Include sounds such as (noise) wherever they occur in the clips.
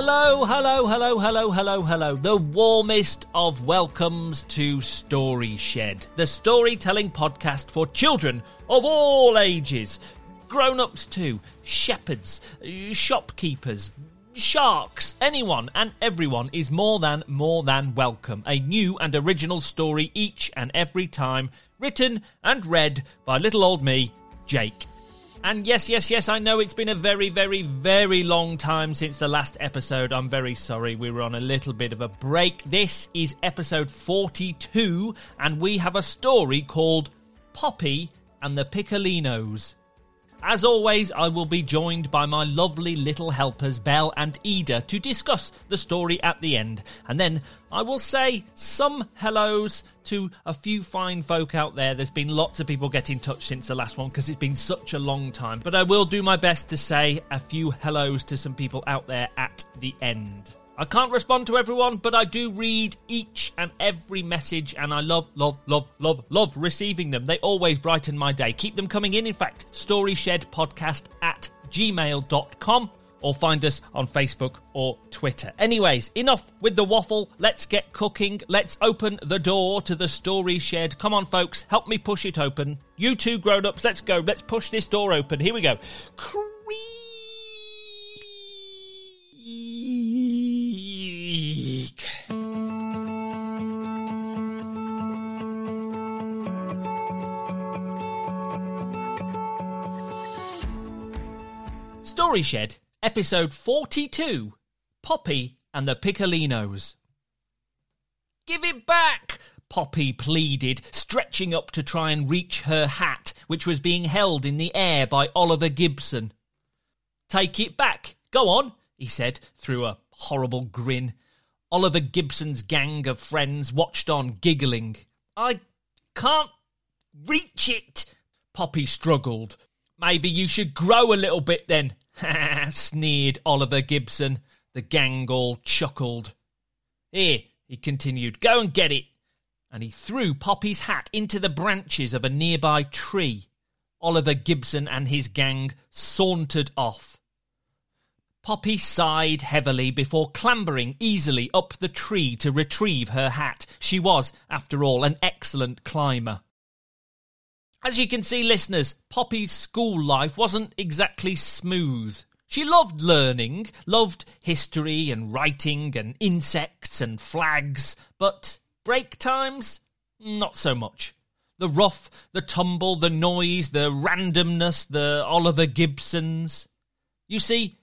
Hello, hello, hello, hello, hello, hello. The warmest of welcomes to Story Shed, the storytelling podcast for children of all ages, grown ups too, shepherds, shopkeepers, sharks, anyone and everyone is more than, more than welcome. A new and original story each and every time, written and read by little old me, Jake. And yes, yes, yes, I know it's been a very, very, very long time since the last episode. I'm very sorry. We were on a little bit of a break. This is episode 42, and we have a story called Poppy and the Piccolinos. As always, I will be joined by my lovely little helpers, Bel and Ida, to discuss the story at the end. And then I will say some hellos to a few fine folk out there. There's been lots of people get in touch since the last one because it's been such a long time. But I will do my best to say a few hellos to some people out there at the end. I can't respond to everyone, but I do read each and every message, and I love, love, love, love, love receiving them. They always brighten my day. Keep them coming in, in fact. StoryShedPodcast at gmail.com or find us on Facebook or Twitter. Anyways, enough with the waffle. Let's get cooking. Let's open the door to the story shed. Come on, folks, help me push it open. You two grown ups, let's go. Let's push this door open. Here we go. Story Shed, episode 42 Poppy and the Piccolinos. Give it back! Poppy pleaded, stretching up to try and reach her hat, which was being held in the air by Oliver Gibson. Take it back. Go on, he said through a horrible grin. Oliver Gibson's gang of friends watched on, giggling. I can't reach it, Poppy struggled. Maybe you should grow a little bit then, (laughs) sneered Oliver Gibson. The gang all chuckled. Here, he continued, go and get it. And he threw Poppy's hat into the branches of a nearby tree. Oliver Gibson and his gang sauntered off. Poppy sighed heavily before clambering easily up the tree to retrieve her hat. She was, after all, an excellent climber. As you can see, listeners, Poppy's school life wasn't exactly smooth. She loved learning, loved history and writing and insects and flags, but break times? Not so much. The rough, the tumble, the noise, the randomness, the Oliver Gibsons. You see,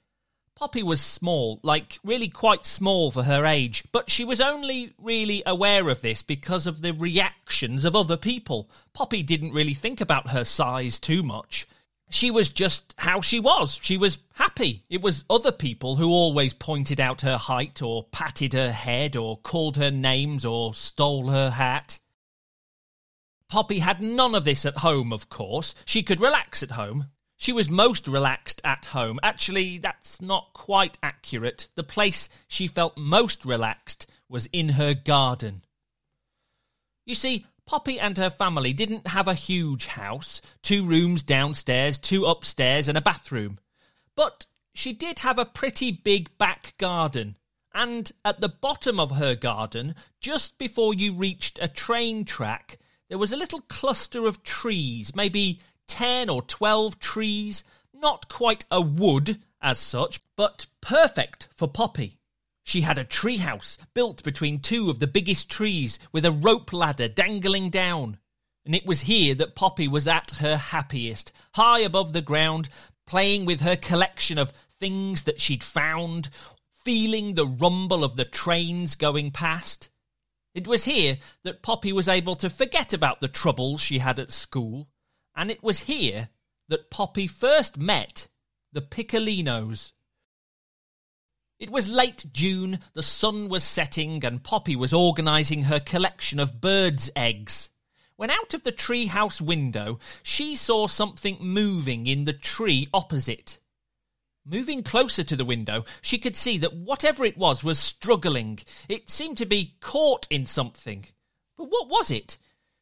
Poppy was small, like really quite small for her age, but she was only really aware of this because of the reactions of other people. Poppy didn't really think about her size too much. She was just how she was. She was happy. It was other people who always pointed out her height or patted her head or called her names or stole her hat. Poppy had none of this at home, of course. She could relax at home. She was most relaxed at home. Actually, that's not quite accurate. The place she felt most relaxed was in her garden. You see, Poppy and her family didn't have a huge house, two rooms downstairs, two upstairs, and a bathroom. But she did have a pretty big back garden. And at the bottom of her garden, just before you reached a train track, there was a little cluster of trees, maybe 10 or 12 trees, not quite a wood as such, but perfect for Poppy. She had a treehouse built between two of the biggest trees with a rope ladder dangling down. And it was here that Poppy was at her happiest, high above the ground, playing with her collection of things that she'd found, feeling the rumble of the trains going past. It was here that Poppy was able to forget about the troubles she had at school and it was here that Poppy first met the Piccolinos. It was late June, the sun was setting, and Poppy was organising her collection of birds' eggs. When out of the treehouse window, she saw something moving in the tree opposite. Moving closer to the window, she could see that whatever it was was struggling. It seemed to be caught in something. But what was it?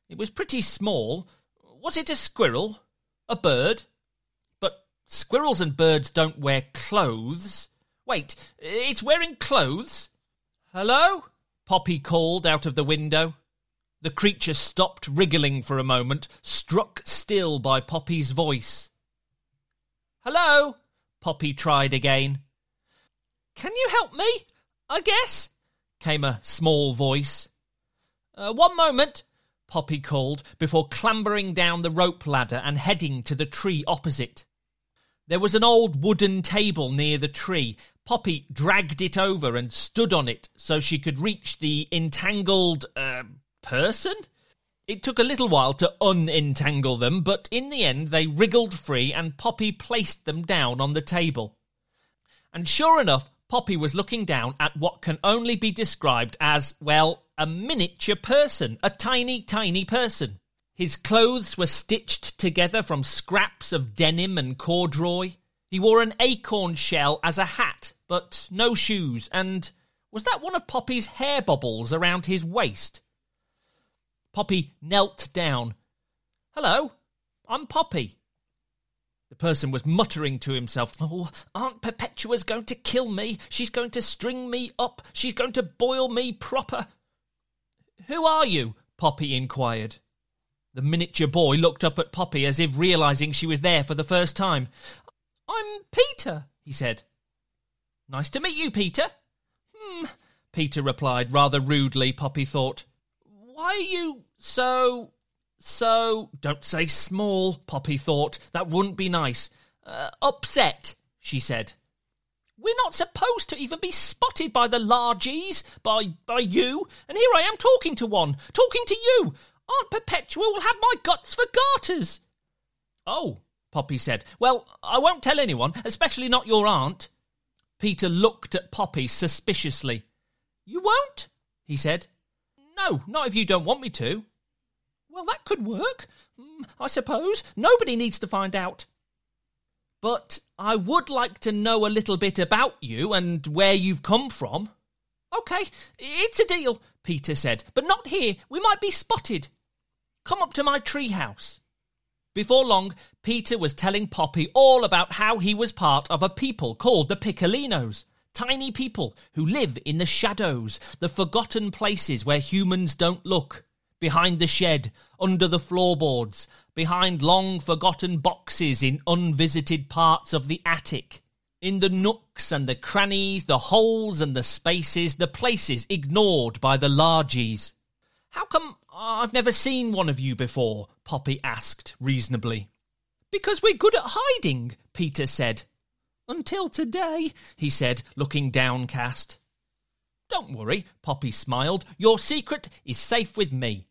It was pretty small, was it a squirrel? A bird? But squirrels and birds don't wear clothes. Wait, it's wearing clothes? Hello? Poppy called out of the window. The creature stopped wriggling for a moment, struck still by Poppy's voice. Hello? Poppy tried again. Can you help me? I guess, came a small voice. Uh, one moment, Poppy called before clambering down the rope ladder and heading to the tree opposite. There was an old wooden table near the tree. Poppy dragged it over and stood on it so she could reach the entangled uh, person. It took a little while to unentangle them, but in the end they wriggled free and Poppy placed them down on the table. And sure enough, Poppy was looking down at what can only be described as, well, a miniature person, a tiny, tiny person. His clothes were stitched together from scraps of denim and corduroy. He wore an acorn shell as a hat, but no shoes, and was that one of Poppy's hair bubbles around his waist? Poppy knelt down. Hello, I'm Poppy. The person was muttering to himself, Oh, Aunt Perpetua's going to kill me. She's going to string me up. She's going to boil me proper. Who are you? Poppy inquired. The miniature boy looked up at Poppy as if realizing she was there for the first time. I'm Peter, he said. Nice to meet you, Peter. Hmm, Peter replied rather rudely, Poppy thought. Why are you so. so. Don't say small, Poppy thought. That wouldn't be nice. Uh, upset, she said. We're not supposed to even be spotted by the largies, by by you, and here I am talking to one, talking to you. Aunt Perpetua will have my guts for garters. Oh, Poppy said. Well, I won't tell anyone, especially not your aunt. Peter looked at Poppy suspiciously. You won't? he said. No, not if you don't want me to. Well, that could work, mm, I suppose. Nobody needs to find out. But I would like to know a little bit about you and where you've come from. OK, it's a deal, Peter said, but not here. We might be spotted. Come up to my treehouse. Before long, Peter was telling Poppy all about how he was part of a people called the Piccolinos. Tiny people who live in the shadows, the forgotten places where humans don't look. Behind the shed, under the floorboards, behind long forgotten boxes in unvisited parts of the attic. In the nooks and the crannies, the holes and the spaces, the places ignored by the largies. How come I've never seen one of you before? Poppy asked reasonably. Because we're good at hiding, Peter said. Until today, he said, looking downcast. Don't worry, Poppy smiled. Your secret is safe with me.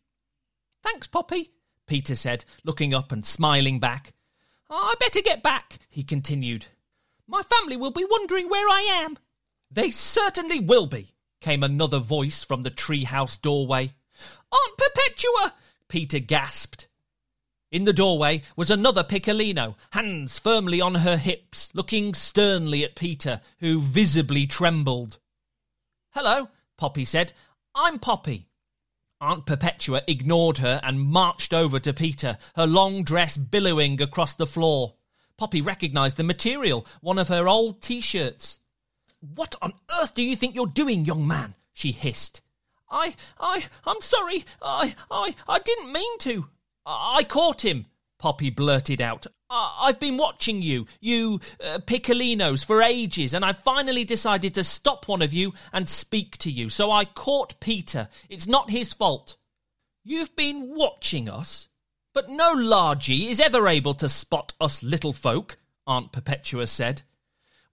Thanks, Poppy, Peter said, looking up and smiling back. Ah, I better get back, he continued. My family will be wondering where I am. They certainly will be, came another voice from the treehouse doorway. Aunt Perpetua! Peter gasped. In the doorway was another Piccolino, hands firmly on her hips, looking sternly at Peter, who visibly trembled. Hello, Poppy said. I'm Poppy. Aunt Perpetua ignored her and marched over to Peter, her long dress billowing across the floor. Poppy recognized the material, one of her old t shirts. What on earth do you think you're doing, young man? she hissed. I, I, I'm sorry. I, I, I didn't mean to. I, I caught him, Poppy blurted out. I, have been watching you, you uh, Piccolinos, for ages, and I finally decided to stop one of you and speak to you. So I caught Peter. It's not his fault. You've been watching us? But no largy is ever able to spot us little folk, Aunt Perpetua said.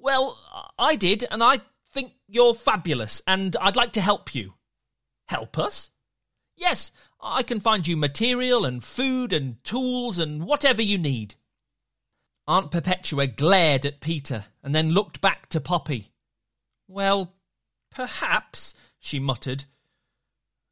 Well, I did, and I think you're fabulous, and I'd like to help you. Help us? Yes, I can find you material and food and tools and whatever you need. Aunt Perpetua glared at Peter and then looked back to Poppy. Well, perhaps, she muttered.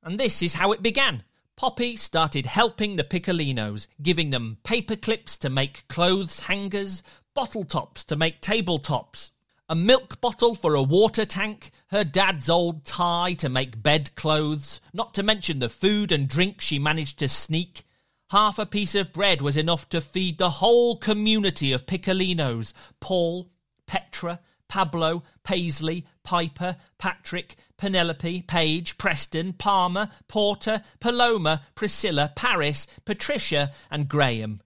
And this is how it began. Poppy started helping the Piccolinos, giving them paper clips to make clothes hangers, bottle tops to make tabletops, a milk bottle for a water tank, her dad's old tie to make bed clothes, not to mention the food and drink she managed to sneak. Half a piece of bread was enough to feed the whole community of Piccolinos Paul, Petra, Pablo, Paisley, Piper, Patrick, Penelope, Page, Preston, Palmer, Porter, Paloma, Priscilla, Paris, Patricia, and Graham.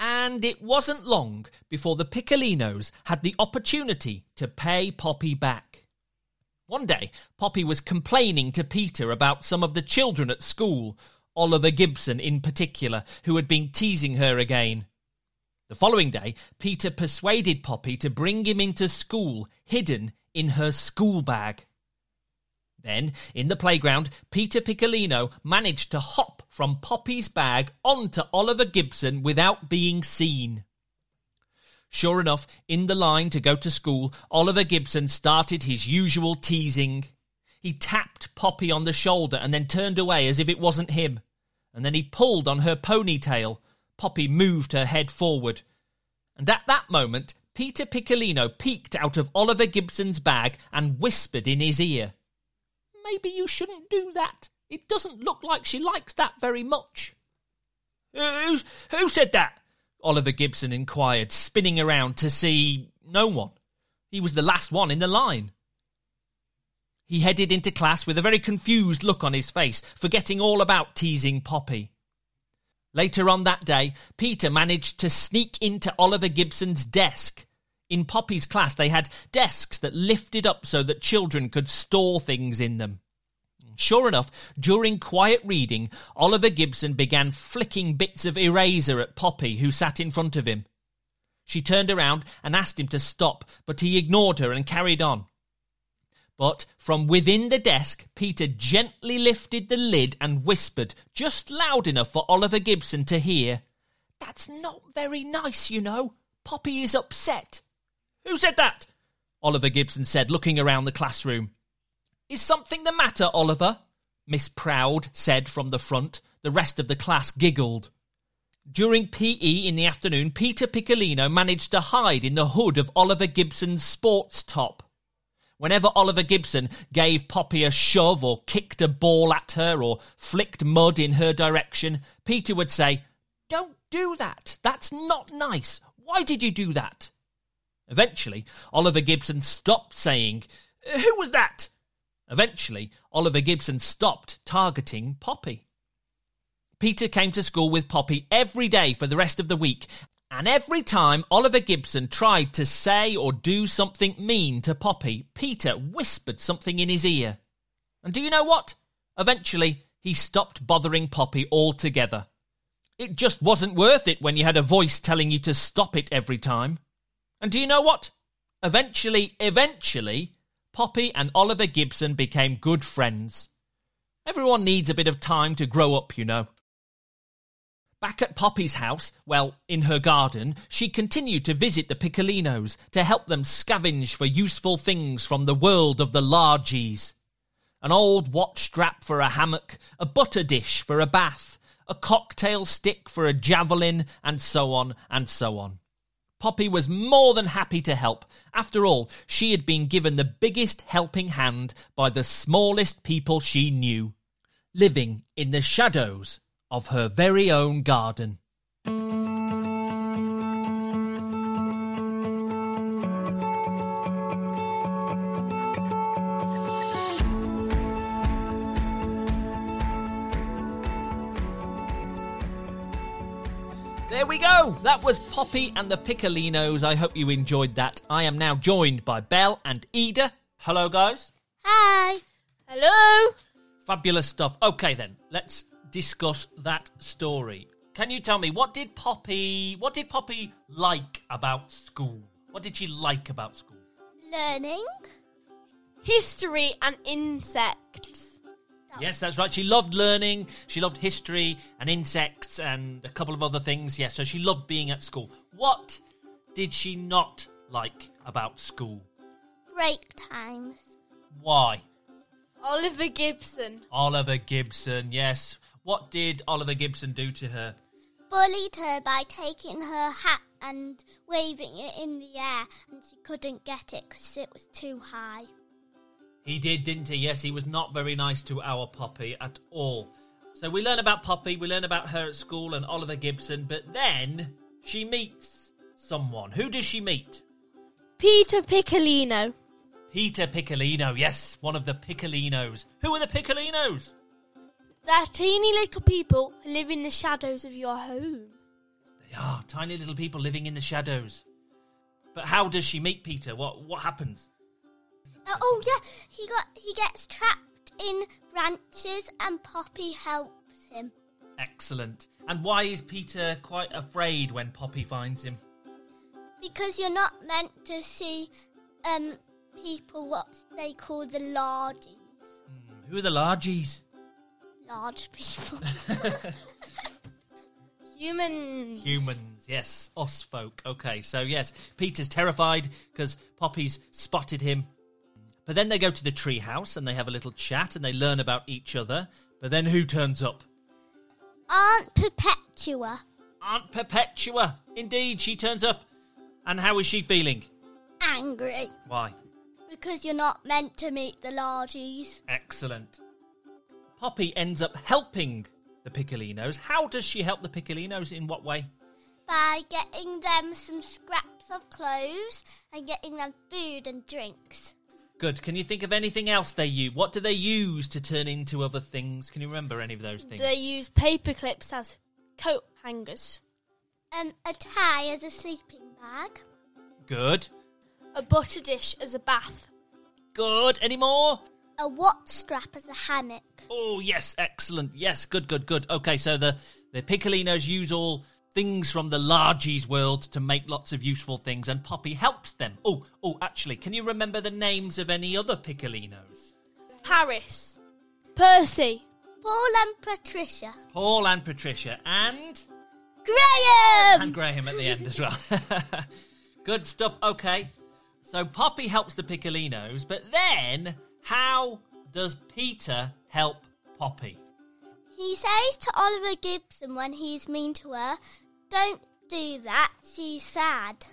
And it wasn't long before the Piccolinos had the opportunity to pay Poppy back. One day, Poppy was complaining to Peter about some of the children at school, Oliver Gibson in particular, who had been teasing her again. The following day, Peter persuaded Poppy to bring him into school, hidden in her school bag. Then, in the playground, Peter Piccolino managed to hop from Poppy's bag onto Oliver Gibson without being seen. Sure enough, in the line to go to school, Oliver Gibson started his usual teasing. He tapped Poppy on the shoulder and then turned away as if it wasn't him. And then he pulled on her ponytail. Poppy moved her head forward. And at that moment, Peter Piccolino peeked out of Oliver Gibson's bag and whispered in his ear. Maybe you shouldn't do that. It doesn't look like she likes that very much. Uh, who, who said that? Oliver Gibson inquired, spinning around to see no one. He was the last one in the line. He headed into class with a very confused look on his face, forgetting all about teasing Poppy. Later on that day, Peter managed to sneak into Oliver Gibson's desk in Poppy's class, they had desks that lifted up so that children could store things in them. Sure enough, during quiet reading, Oliver Gibson began flicking bits of eraser at Poppy, who sat in front of him. She turned around and asked him to stop, but he ignored her and carried on. But from within the desk, Peter gently lifted the lid and whispered, just loud enough for Oliver Gibson to hear, That's not very nice, you know. Poppy is upset. Who said that? Oliver Gibson said, looking around the classroom. Is something the matter, Oliver? Miss Proud said from the front. The rest of the class giggled. During PE in the afternoon, Peter Piccolino managed to hide in the hood of Oliver Gibson's sports top. Whenever Oliver Gibson gave Poppy a shove or kicked a ball at her or flicked mud in her direction, Peter would say, Don't do that. That's not nice. Why did you do that? Eventually, Oliver Gibson stopped saying, Who was that? Eventually, Oliver Gibson stopped targeting Poppy. Peter came to school with Poppy every day for the rest of the week, and every time Oliver Gibson tried to say or do something mean to Poppy, Peter whispered something in his ear. And do you know what? Eventually, he stopped bothering Poppy altogether. It just wasn't worth it when you had a voice telling you to stop it every time. And do you know what? Eventually, eventually, Poppy and Oliver Gibson became good friends. Everyone needs a bit of time to grow up, you know. Back at Poppy's house, well, in her garden, she continued to visit the Piccolinos to help them scavenge for useful things from the world of the Largies. An old watch strap for a hammock, a butter dish for a bath, a cocktail stick for a javelin, and so on and so on. Poppy was more than happy to help. After all, she had been given the biggest helping hand by the smallest people she knew, living in the shadows of her very own garden. We go. That was Poppy and the Piccolinos. I hope you enjoyed that. I am now joined by Bel and Ida. Hello, guys. Hi. Hello. Fabulous stuff. Okay, then let's discuss that story. Can you tell me what did Poppy? What did Poppy like about school? What did she like about school? Learning. History and insects. Yes, that's right. She loved learning. She loved history and insects and a couple of other things. Yes, so she loved being at school. What did she not like about school? Break times. Why? Oliver Gibson. Oliver Gibson, yes. What did Oliver Gibson do to her? Bullied her by taking her hat and waving it in the air, and she couldn't get it because it was too high. He did, didn't he? Yes, he was not very nice to our Poppy at all. So we learn about Poppy, we learn about her at school and Oliver Gibson, but then she meets someone. Who does she meet? Peter Piccolino. Peter Piccolino, yes, one of the Piccolinos. Who are the Piccolinos? They're teeny little people who live in the shadows of your home. They are tiny little people living in the shadows. But how does she meet Peter? What what happens? Uh, oh yeah, he got he gets trapped in branches and Poppy helps him Excellent. And why is Peter quite afraid when Poppy finds him? because you're not meant to see um people what they call the largies. Who are the Largies? Large people. (laughs) (laughs) Humans. Humans, yes, us folk. Okay, so yes, Peter's terrified because Poppy's spotted him. But then they go to the tree house and they have a little chat and they learn about each other. But then who turns up? Aunt Perpetua. Aunt Perpetua. Indeed, she turns up. And how is she feeling? Angry. Why? Because you're not meant to meet the largies. Excellent. Poppy ends up helping the Piccolinos. How does she help the Piccolinos? In what way? By getting them some scraps of clothes and getting them food and drinks. Good. Can you think of anything else they use? What do they use to turn into other things? Can you remember any of those things? They use paper clips as coat hangers. Um, a tie as a sleeping bag. Good. A butter dish as a bath. Good. Any more? A watch strap as a hammock. Oh yes, excellent. Yes, good, good, good. Okay, so the the Piccolinos use all things from the Largies world to make lots of useful things, and Poppy helps them. Oh, oh, actually, can you remember the names of any other Piccolinos? Paris. Percy. Paul and Patricia. Paul and Patricia, and Graham! and Graham at the end as well. (laughs) good stuff. Okay, so Poppy helps the Piccolinos, but then how does Peter help Poppy? He says to Oliver Gibson when he's mean to her, Don't do that, she's sad.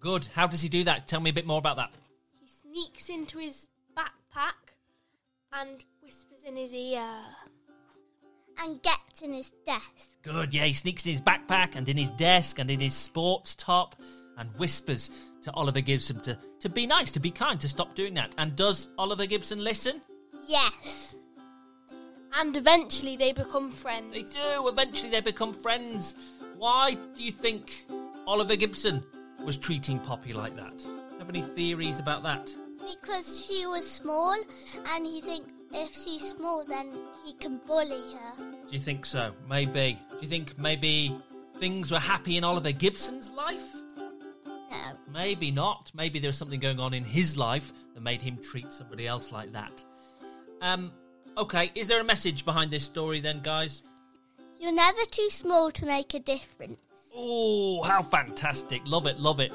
Good. How does he do that? Tell me a bit more about that. He sneaks into his backpack and whispers in his ear. And gets in his desk. Good, yeah, he sneaks in his backpack and in his desk and in his sports top and whispers to Oliver Gibson to, to be nice, to be kind, to stop doing that. And does Oliver Gibson listen? Yes. And eventually they become friends. They do. Eventually they become friends. Why do you think Oliver Gibson was treating Poppy like that? Have any theories about that? Because she was small and he thinks if she's small then he can bully her. Do you think so? Maybe. Do you think maybe things were happy in Oliver Gibson's life? No. Maybe not. Maybe there's something going on in his life that made him treat somebody else like that. Um, okay, is there a message behind this story then, guys? You're never too small to make a difference. Oh, how fantastic. Love it, love it.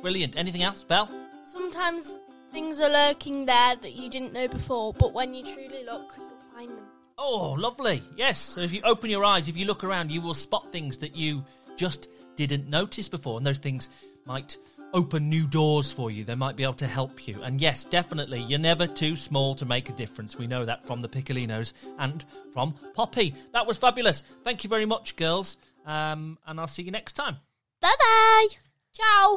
Brilliant. Anything else, Bel? Sometimes things are lurking there that you didn't know before, but when you truly look, you'll find them. Oh, lovely. Yes. So if you open your eyes, if you look around, you will spot things that you just didn't notice before. And those things might open new doors for you. They might be able to help you. And yes, definitely, you're never too small to make a difference. We know that from the Piccolinos and from Poppy. That was fabulous. Thank you very much, girls. Um, and I'll see you next time. Bye bye! Ciao!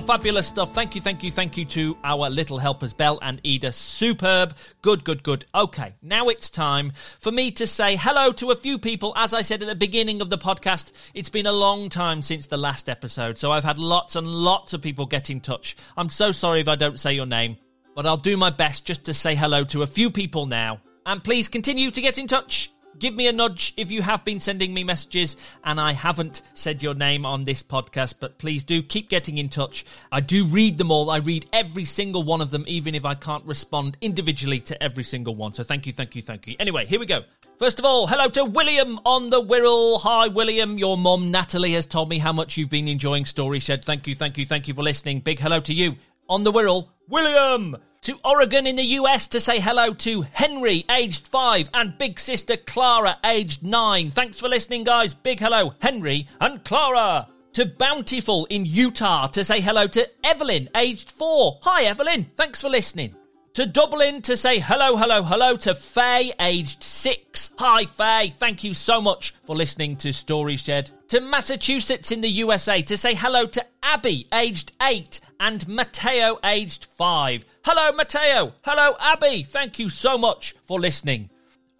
Fabulous stuff. Thank you, thank you, thank you to our little helpers, Bel and Ida. Superb. Good, good, good. Okay, now it's time for me to say hello to a few people. As I said at the beginning of the podcast, it's been a long time since the last episode, so I've had lots and lots of people get in touch. I'm so sorry if I don't say your name, but I'll do my best just to say hello to a few people now. And please continue to get in touch. Give me a nudge if you have been sending me messages and I haven't said your name on this podcast, but please do keep getting in touch. I do read them all. I read every single one of them, even if I can't respond individually to every single one. So thank you, thank you, thank you. Anyway, here we go. First of all, hello to William on the Wirral. Hi, William. Your mum, Natalie, has told me how much you've been enjoying Story Shed. Thank you, thank you, thank you for listening. Big hello to you on the Wirral, William. To Oregon in the US to say hello to Henry, aged five, and big sister Clara, aged nine. Thanks for listening, guys. Big hello, Henry and Clara. To Bountiful in Utah to say hello to Evelyn, aged four. Hi, Evelyn. Thanks for listening. To Dublin to say hello, hello, hello to Faye, aged six. Hi, Faye. Thank you so much for listening to Story Shed. To Massachusetts in the USA to say hello to Abby, aged eight, and Matteo, aged five. Hello, Matteo. Hello, Abby. Thank you so much for listening.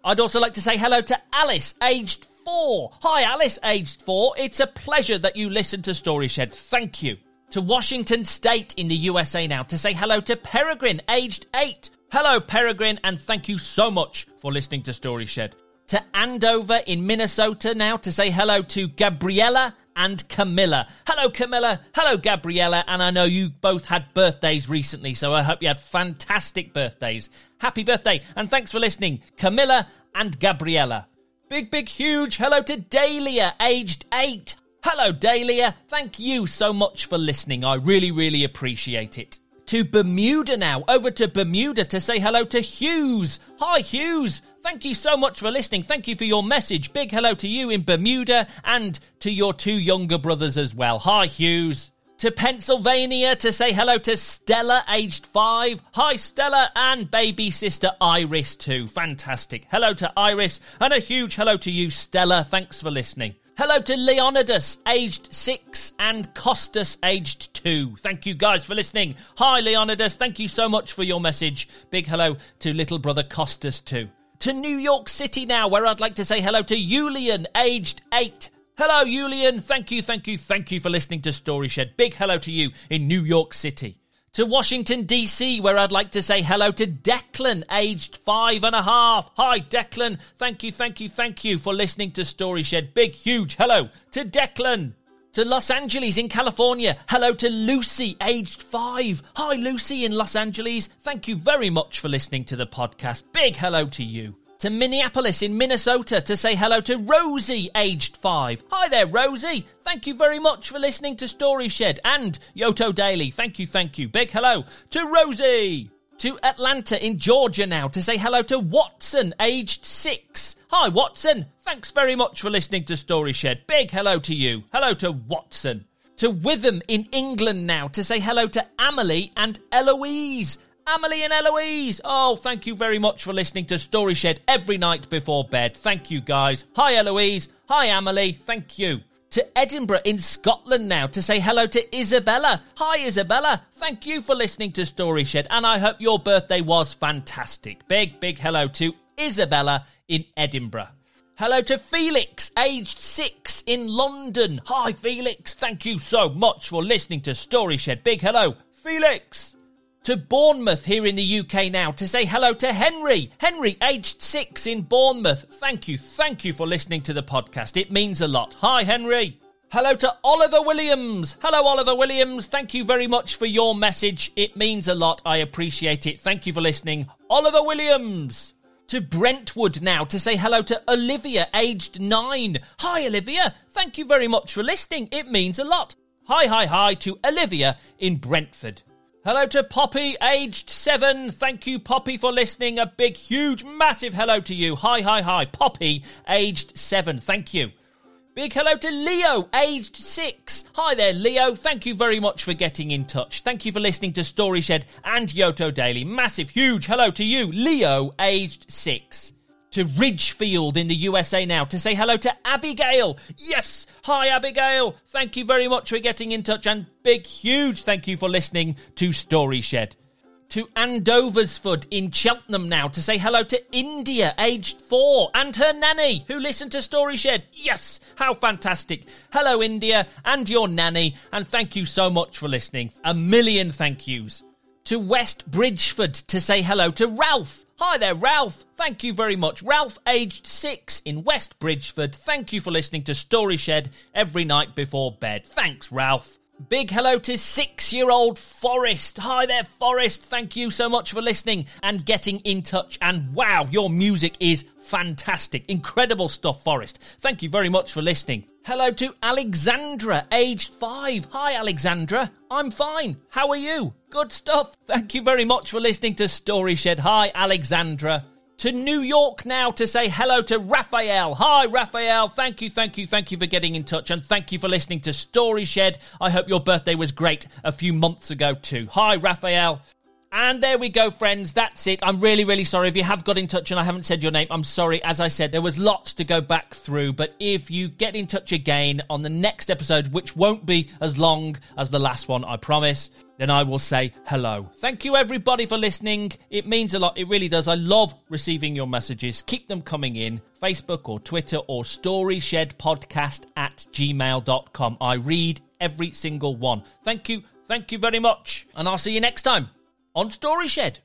I'd also like to say hello to Alice, aged four. Hi, Alice, aged four. It's a pleasure that you listen to Story Shed. Thank you to Washington State in the USA now to say hello to Peregrine, aged 8. Hello, Peregrine, and thank you so much for listening to Story Shed. To Andover in Minnesota now to say hello to Gabriella and Camilla. Hello, Camilla. Hello, Gabriella. And I know you both had birthdays recently, so I hope you had fantastic birthdays. Happy birthday, and thanks for listening, Camilla and Gabriella. Big, big, huge hello to Dahlia, aged 8. Hello, Dahlia. Thank you so much for listening. I really, really appreciate it. To Bermuda now. Over to Bermuda to say hello to Hughes. Hi, Hughes. Thank you so much for listening. Thank you for your message. Big hello to you in Bermuda and to your two younger brothers as well. Hi, Hughes. To Pennsylvania to say hello to Stella, aged five. Hi, Stella, and baby sister Iris, too. Fantastic. Hello to Iris, and a huge hello to you, Stella. Thanks for listening. Hello to Leonidas, aged six, and Costas, aged two. Thank you guys for listening. Hi, Leonidas. Thank you so much for your message. Big hello to little brother Costas, too. To New York City now, where I'd like to say hello to Julian, aged eight. Hello, Julian. Thank you, thank you, thank you for listening to Story Shed. Big hello to you in New York City to Washington, D.C., where I'd like to say hello to Declan, aged five and a half. Hi, Declan. Thank you, thank you, thank you for listening to Story Shed. Big, huge hello to Declan. To Los Angeles in California. Hello to Lucy, aged five. Hi, Lucy in Los Angeles. Thank you very much for listening to the podcast. Big hello to you to Minneapolis in Minnesota to say hello to Rosie, aged five. Hi there, Rosie. Thank you very much for listening to Story Shed and Yoto Daily. Thank you, thank you. Big hello to Rosie. To Atlanta in Georgia now to say hello to Watson, aged six. Hi, Watson. Thanks very much for listening to Story Shed. Big hello to you. Hello to Watson. To Witham in England now to say hello to Amelie and Eloise. Amelie and Eloise. Oh, thank you very much for listening to Story Shed every night before bed. Thank you, guys. Hi, Eloise. Hi, Amelie. Thank you. To Edinburgh in Scotland now to say hello to Isabella. Hi, Isabella. Thank you for listening to Story Shed, and I hope your birthday was fantastic. Big, big hello to Isabella in Edinburgh. Hello to Felix, aged six in London. Hi, Felix. Thank you so much for listening to Story Shed. Big hello, Felix to Bournemouth here in the UK now to say hello to Henry. Henry, aged six in Bournemouth. Thank you, thank you for listening to the podcast. It means a lot. Hi, Henry. Hello to Oliver Williams. Hello, Oliver Williams. Thank you very much for your message. It means a lot. I appreciate it. Thank you for listening. Oliver Williams. To Brentwood now to say hello to Olivia, aged nine. Hi, Olivia. Thank you very much for listening. It means a lot. Hi, hi, hi to Olivia in Brentford. Hello to Poppy, aged seven. Thank you, Poppy, for listening. A big, huge, massive hello to you. Hi, hi, hi. Poppy, aged seven. Thank you. Big hello to Leo, aged six. Hi there, Leo. Thank you very much for getting in touch. Thank you for listening to Story Shed and Yoto Daily. Massive, huge hello to you, Leo, aged six to Ridgefield in the USA now to say hello to Abigail. Yes, hi Abigail. Thank you very much for getting in touch and big, huge thank you for listening to Story Shed. To Andoversford in Cheltenham now to say hello to India, aged four, and her nanny who listened to Story Shed. Yes, how fantastic. Hello, India, and your nanny, and thank you so much for listening. A million thank yous. To West Bridgford to say hello to Ralph Hi there, Ralph. Thank you very much. Ralph, aged six in West Bridgford. Thank you for listening to Story Shed every night before bed. Thanks, Ralph. Big hello to six year old Forrest. Hi there, Forrest. Thank you so much for listening and getting in touch. And wow, your music is fantastic. Incredible stuff, Forrest. Thank you very much for listening. Hello to Alexandra, aged five. Hi, Alexandra. I'm fine. How are you? Good stuff. Thank you very much for listening to Story Shed. Hi, Alexandra. To New York now to say hello to Raphael. Hi, Raphael. Thank you, thank you, thank you for getting in touch and thank you for listening to Story Shed. I hope your birthday was great a few months ago too. Hi, Raphael. And there we go, friends. That's it. I'm really, really sorry if you have got in touch and I haven't said your name. I'm sorry. As I said, there was lots to go back through. But if you get in touch again on the next episode, which won't be as long as the last one, I promise, then I will say hello. Thank you, everybody, for listening. It means a lot. It really does. I love receiving your messages. Keep them coming in. Facebook or Twitter or StoryShed at gmail.com. I read every single one. Thank you. Thank you very much. And I'll see you next time on Story Shed.